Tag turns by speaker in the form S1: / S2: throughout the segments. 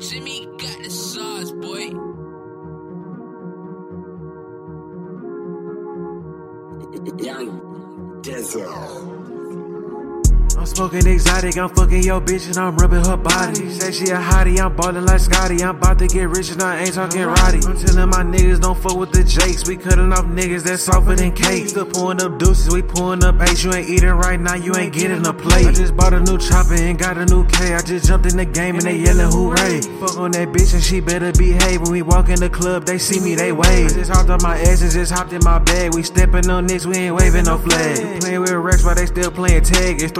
S1: Jimmy got the sauce, boy.
S2: Young Dizzle.
S3: Smoking exotic, I'm fucking your bitch and I'm rubbing her body. Say she a hottie, I'm ballin' like Scotty. I'm about to get rich and I ain't talking roddy. I'm telling my niggas don't fuck with the jakes. We cutting off niggas that's softer than cake. Still pulling up deuces, we pulling up eight. You ain't eating right now, you ain't getting a plate. I just bought a new chopper and got a new K. I just jumped in the game and they yelling hooray. Fuck on that bitch and she better behave. When we walk in the club, they see me, they wave. I just hopped on my ass and just hopped in my bag. We stepping on this, we ain't waving no flag. Playing with Rex while they still playing tag. It's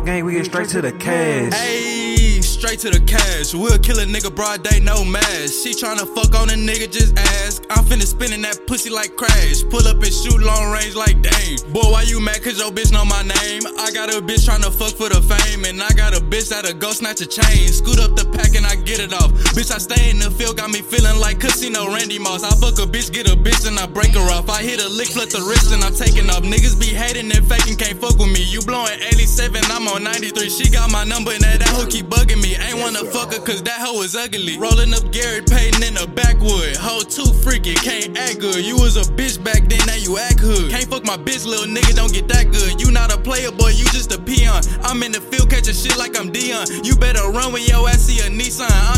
S3: 344 gang, we get straight to the cash.
S4: Ayy, straight to the cash. We'll kill a nigga broad day, no mask. She tryna fuck on a nigga, just ask. I'm finna spinning that pussy like crash. Pull up and shoot long range like dang. Boy, why you mad? Cause your bitch know my name. I got a bitch tryna fuck for the fame. And I got a bitch that'll go snatch a chain. Scoot up the pack and I get it off. Bitch, I stay in the field, got me feeling like Casino Randy Moss. I fuck a bitch, get a bitch, and I break her off. I hit a lick, flip the wrist, and I'm taking off. Niggas be hating and faking, can't fuck with me. You blowing 87, I'm on 93. She got my number, and that, that hoe keep bugging me. Ain't wanna fuck her, cause that hoe is ugly. Rolling up Gary Payton in the backwood. Hoe too freaky, can't act good. You was a bitch back then, now you act hood. Can't fuck my bitch, little nigga, don't get that good. You not a player, boy, you just a peon. I'm in the field catching shit like I'm Dion. You better run when your ass see a Nissan. I'm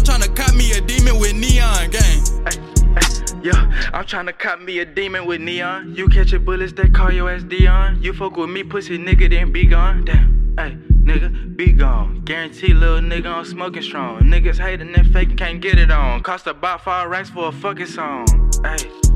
S4: Yeah, I'm tryna cop me a demon with neon. You catching bullets that call your ass Dion. You fuck with me, pussy nigga, then be gone. Damn, hey, nigga, be gone. Guarantee little nigga I'm smoking strong. Niggas hating and faking, can't get it on. Cost about five racks for a fucking song. Hey.